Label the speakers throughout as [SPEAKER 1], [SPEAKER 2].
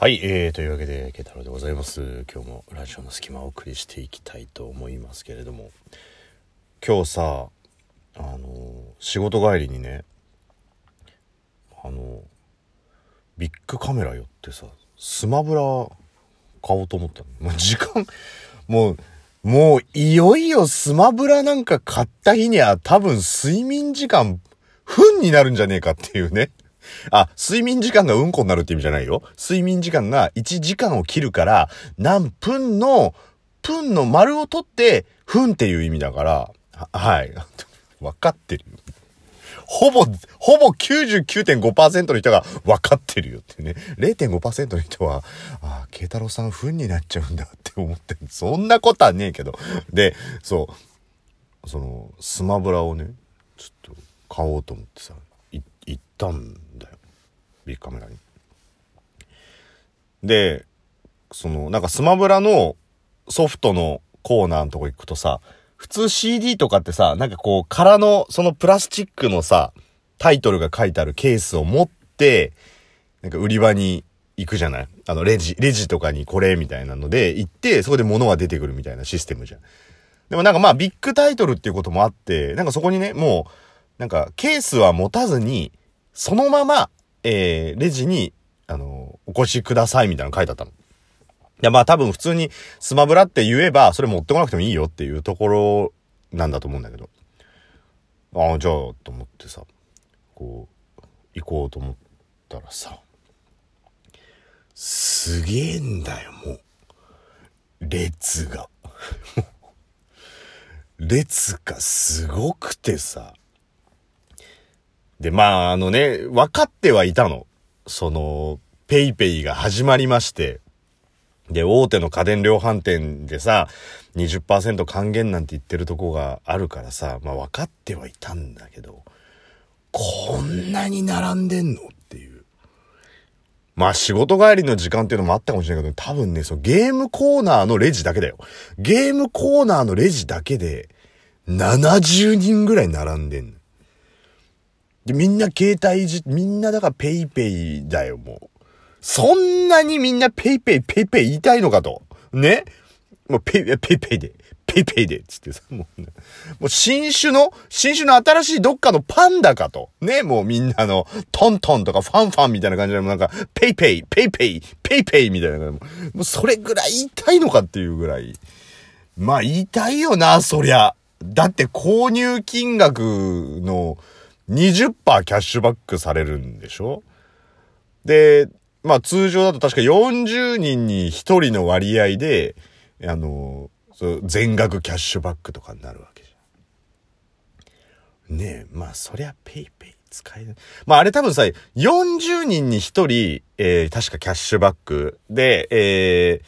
[SPEAKER 1] はい、えー、というわけで、ケ太郎でございます。今日もラジオの隙間をお送りしていきたいと思いますけれども、今日さ、あの、仕事帰りにね、あの、ビッグカメラ寄ってさ、スマブラ買おうと思ったの。もう時間、もう、もういよいよスマブラなんか買った日には多分睡眠時間、分になるんじゃねえかっていうね。あ、睡眠時間がうんこになるって意味じゃないよ。睡眠時間が1時間を切るから、何分の、分の丸を取って、分っていう意味だから、ははい。わかってるよ。ほぼ、ほぼ99.5%の人が分かってるよってね。0.5%の人は、ああ、慶太郎さん分になっちゃうんだって思って。そんなことはねえけど。で、そう、その、スマブラをね、ちょっと買おうと思ってさ、たんだよ。ビッグカメラに。で、その、なんかスマブラのソフトのコーナーのとこ行くとさ、普通 CD とかってさ、なんかこう、空の、そのプラスチックのさ、タイトルが書いてあるケースを持って、なんか売り場に行くじゃない？あの、レジ、レジとかにこれみたいなので行って、そこで物が出てくるみたいなシステムじゃん。でもなんかまあビッグタイトルっていうこともあって、なんかそこにね、もう、なんかケースは持たずに、そのまま、えー、レジに、あの、お越しくださいみたいなの書いてあったの。いや、まあ多分普通にスマブラって言えば、それ持ってこなくてもいいよっていうところなんだと思うんだけど。ああ、じゃあ、と思ってさ、こう、行こうと思ったらさ、すげえんだよ、もう。列が。列がすごくてさ。で、まあ、あのね、分かってはいたの。その、ペイペイが始まりまして。で、大手の家電量販店でさ、20%還元なんて言ってるとこがあるからさ、まあ分かってはいたんだけど、こんなに並んでんのっていう。まあ仕事帰りの時間っていうのもあったかもしれないけど、多分ね、そうゲームコーナーのレジだけだよ。ゲームコーナーのレジだけで、70人ぐらい並んでんの。で、みんな携帯じ、みんなだからペイペイだよ、もう。そんなにみんなペイペイ、ペイペイ言いたいのかと。ね？もうペイ、ペイペイで、ペイペイで、つってさ、もうね、もう新種の、新種の新しいどっかのパンダかと。ね？もうみんなの、トントンとかファンファンみたいな感じで、もなんか、ペイペイ、ペイペイ、ペイペイみたいな。もうそれぐらい言いたいのかっていうぐらい。まあ言いたいよな、そりゃ。だって購入金額の20%キャッシュバックされるんでしょ？で、まあ通常だと確か40人に1人の割合で、あの、そ全額キャッシュバックとかになるわけじゃん。ねえ、まあそりゃペイペイ使える。まああれ多分さ、40人に1人、えー、確かキャッシュバックで、え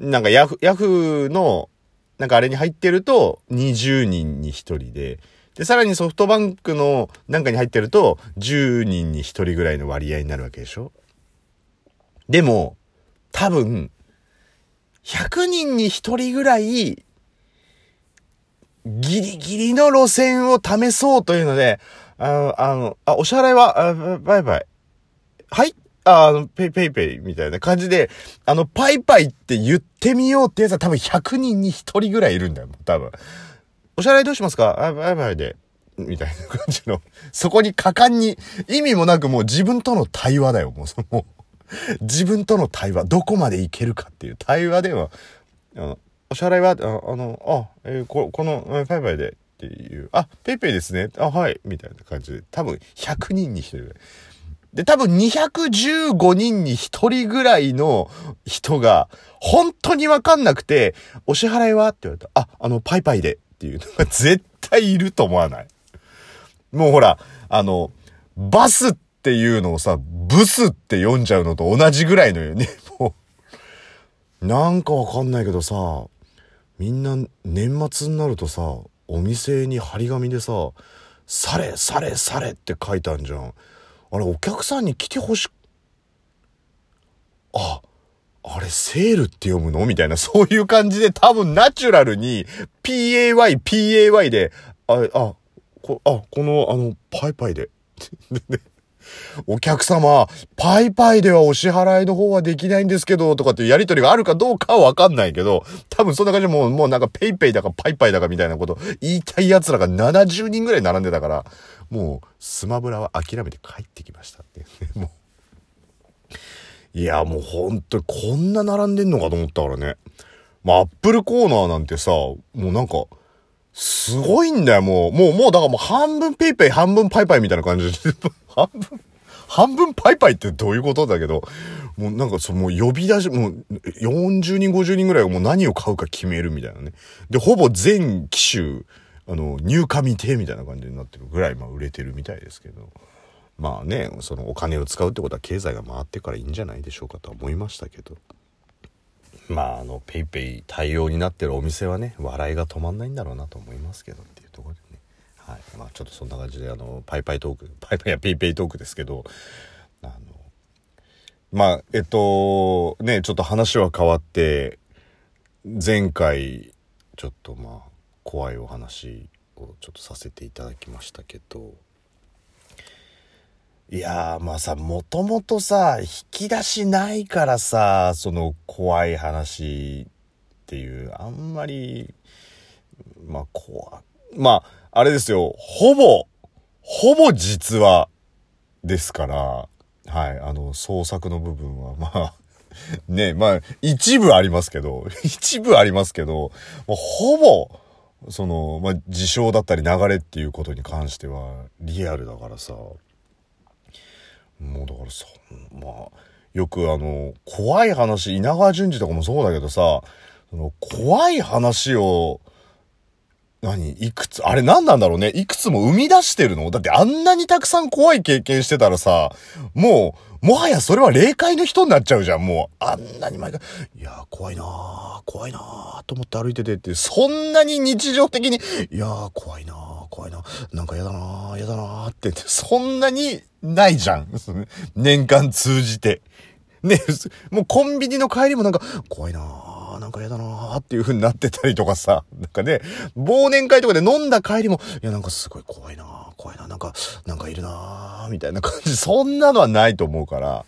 [SPEAKER 1] ー、なんかヤフ、ヤフーの、なんかあれに入ってると20人に1人で、で、さらにソフトバンクのなんかに入ってると10人に1人ぐらいの割合になるわけでしょ？でも、多分、100人に1人ぐらい、ギリギリの路線を試そうというので、あの、あの、あ、お支払いは、パイパイ。はい？ああの、ペイペイペイみたいな感じで、あの、パイパイって言ってみようってやつは多分100人に1人ぐらいいるんだよ、多分。お支払いどうしますか？あ、パイパイで。みたいな感じの。そこに果敢に、意味もなくもう自分との対話だよ、もう。その自分との対話、どこまでいけるかっていう対話では、あのお支払いは、あの、あ、えーここの、えーパイパイでっていう、あ、ペイペイですね。あ、はい。みたいな感じで、多分100人に1人ぐらい。で、多分215人に1人ぐらいの人が、本当にわかんなくて、お支払いは？って言われた。あ、あの、パイパイでっていうのが絶対いると思わない？もうほら、あの、バスっていうのをさ、ブスって読んじゃうのと同じぐらいのよね。もう、なんかわかんないけどさ、みんな年末になるとさ、お店に張り紙でさ、され、され、されって書いてあるじゃん。あれ、お客さんに来てほし、あ、あれ、セールって読むの？みたいな、そういう感じで多分ナチュラルに、PAY、PAY で、あ、あ、こ、あ、この、あの、パイパイ で。お客様、パイパイではお支払いの方はできないんですけど、とかっていうやりとりがあるかどうかはわかんないけど、多分そんな感じでもう、もうなんかペイペイだかパイパイだかみたいなこと言いたい奴らが70人ぐらい並んでたから、もうスマブラは諦めて帰ってきましたって もう。いや、もうほんとこんな並んでんのかと思ったからね。まあ、アップルコーナーなんてさ、もうなんか、すごいんだよ、もう。もう、もう、だからもう半分ペイペイ、半分パイパイみたいな感じで。半分、半分パイパイってどういうことだけど、もうなんかその、呼び出し、もう40人、50人ぐらいがもう何を買うか決めるみたいなね。で、ほぼ全機種、あの、入荷未定みたいな感じになってるぐらい、まあ売れてるみたいですけど。まあね、そのお金を使うってことは経済が回ってからいいんじゃないでしょうかとは思いましたけど。まああの PayPay 対応になってるお店はね笑いが止まんないんだろうなと思いますけどっていうところでね。はい。まあちょっとそんな感じであのパイパイトーク パイパイや PayPay トークですけど。あのまあえっとねちょっと話は変わって前回ちょっとまあ怖いお話をちょっとさせていただきましたけど。いやー、まあさ、もともとさ、引き出しないからさ、その怖い話っていう、あんまり、まあ怖、まあ、あれですよ、ほぼ、ほぼ実話ですから、はい、あの、創作の部分は、まあ、ね、まあ、一部ありますけど、一部ありますけど、もうほぼ、その、まあ、事象だったり流れっていうことに関しては、リアルだからさ、もうだからそまあよくあの怖い話稲川淳二とかもそうだけどさその怖い話を何いくつ、あれ何なんだろうね。いくつも生み出してるの？だってあんなにたくさん怖い経験してたらさ、もう、もはやそれは霊界の人になっちゃうじゃん、もう。あんなに毎回、いやー怖いなー、怖いなーと思って歩いててって、そんなに日常的に、いやー怖いなー、怖いななんか嫌だな嫌だなって、そんなにないじゃん。年間通じて。ね、もうコンビニの帰りもなんか、怖いななんか嫌だなーっていう風になってたりとかさ、なんかね、忘年会とかで飲んだ帰りも、いやなんかすごい怖いな怖いななんか、なんかいるなーみたいな感じ、そんなのはないと思うから、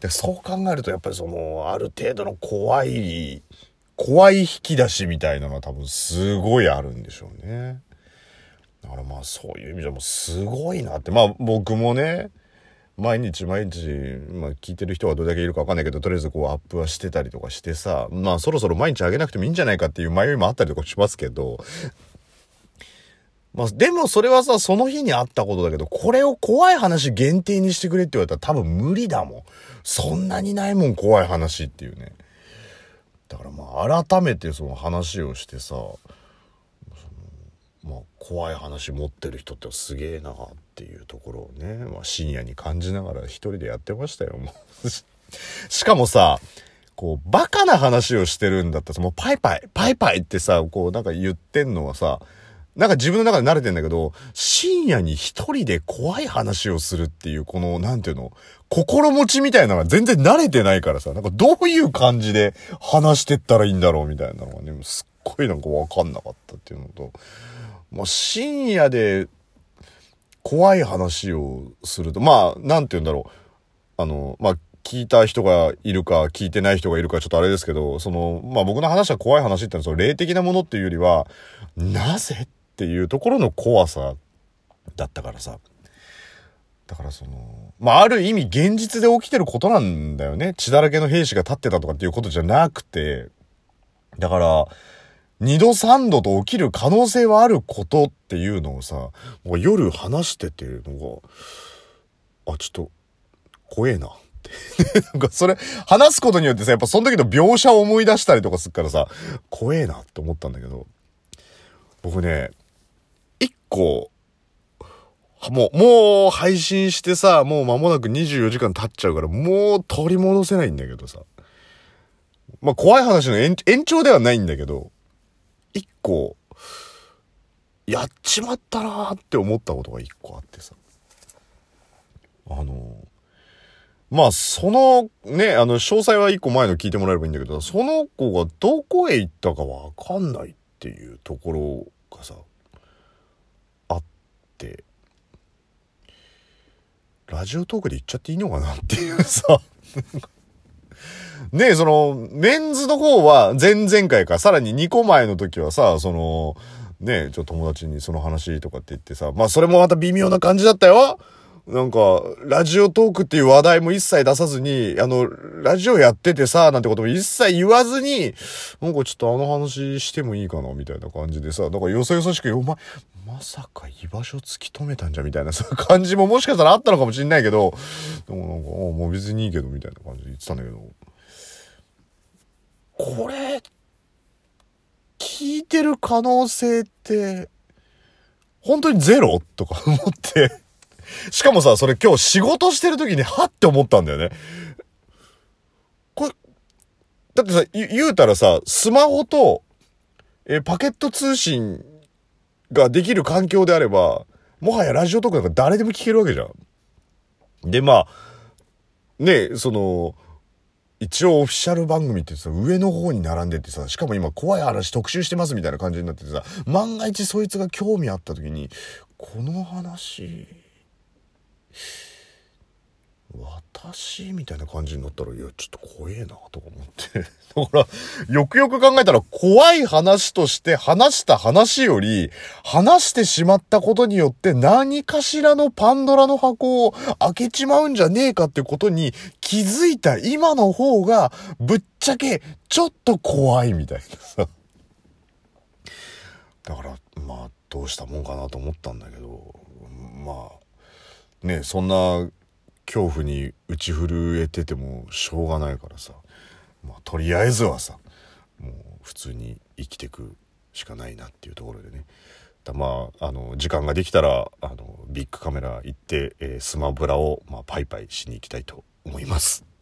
[SPEAKER 1] でそう考えるとやっぱりその、ある程度の怖い、怖い引き出しみたいなのは多分すごいあるんでしょうね。だからまあそういう意味じゃもうすごいなって。まあ僕もね、毎日毎日、まあ聞いてる人がどれだけいるかわかんないけど、とりあえずこうアップはしてたりとかしてさ、まあそろそろ毎日あげなくてもいいんじゃないかっていう迷いもあったりとかしますけど、まあでもそれはさ、その日にあったことだけど、これを怖い話限定にしてくれって言われたら多分無理だもん。そんなにないもん、怖い話っていうね。だからまあ改めてその話をしてさ、まあ、怖い話持ってる人ってすげえなっていうところをね、まあ、深夜に感じながら一人でやってましたよ、もう。しかもさ、こう、バカな話をしてるんだったら、もうパイパイ、パイパイってさ、こう、なんか言ってんのはさ、なんか自分の中で慣れてんだけど、深夜に一人で怖い話をするっていう、この、なんていうの、心持ちみたいなのが全然慣れてないからさ、なんかどういう感じで話してったらいいんだろうみたいなのがね、すっごいなんかわかんなかったっていうのと、もう深夜で怖い話をすると、まあ、なんて言うんだろう。あの、まあ、聞いた人がいるか、聞いてない人がいるか、ちょっとあれですけど、その、まあ僕の話は怖い話ってのは、その霊的なものっていうよりは、なぜっていうところの怖さだったからさ。だからその、まあある意味現実で起きてることなんだよね。血だらけの兵士が立ってたとかっていうことじゃなくて、だから、二度三度と起きる可能性はあることっていうのをさ、もう夜話してていうのが、あ、ちょっと、怖えな。なんかそれ、話すことによってさ、やっぱその時の描写を思い出したりとかするからさ、怖えなって思ったんだけど、僕ね、一個、もう、もう配信してさ、もう間もなく24時間経っちゃうから、もう取り戻せないんだけどさ。まあ怖い話の延長ではないんだけど、一個、やっちまったなーって思ったことが一個あってさ。あの、まあ、その、ね、あの、詳細は一個前の聞いてもらえればいいんだけど、その子がどこへ行ったかわかんないっていうところがさ、あって、ラジオトークで言っちゃっていいのかなっていうさね、その、メンズの方は前々回か、さらに2個前の時はさ、その、ね、ちょ友達にその話とかって言ってさ、まあそれもまた微妙な感じだったよ。なんか、ラジオトークっていう話題も一切出さずに、あの、ラジオやっててさ、なんてことも一切言わずに、なんかちょっとあの話してもいいかな、みたいな感じでさ、なんかよそよそしく、お前、まさか居場所突き止めたんじゃ、みたいなさ、感じももしかしたらあったのかもしんないけど、でもなんか、もう別にいいけど、みたいな感じで言ってたんだけど、これ、聞いてる可能性って、本当にゼロ？とか思って。しかもさ、それ今日仕事してる時にはって思ったんだよね。これ、だってさ、言うたらさ、スマホと、え、パケット通信ができる環境であれば、もはやラジオとかなんか誰でも聞けるわけじゃん。で、まあ、ねその、一応オフィシャル番組ってさ、上の方に並んでてさ、しかも今怖い話特集してますみたいな感じになっててさ、万が一そいつが興味あった時に、この話、私みたいな感じになったら、いや、ちょっと怖えな、とか思って。だから、よくよく考えたら、怖い話として話した話より、話してしまったことによって何かしらのパンドラの箱を開けちまうんじゃねえかってことに気づいた今の方が、ぶっちゃけ、ちょっと怖いみたいなさ。だから、まあ、どうしたもんかなと思ったんだけど、まあ、ねそんな恐怖に打ち震えててもしょうがないからさ、まあ、とりあえずはさもう普通に生きてくしかないなっていうところでねだまああの時間ができたらあのビッグカメラ行って、えー、スマブラを、まあ、パイパイしに行きたいと思います。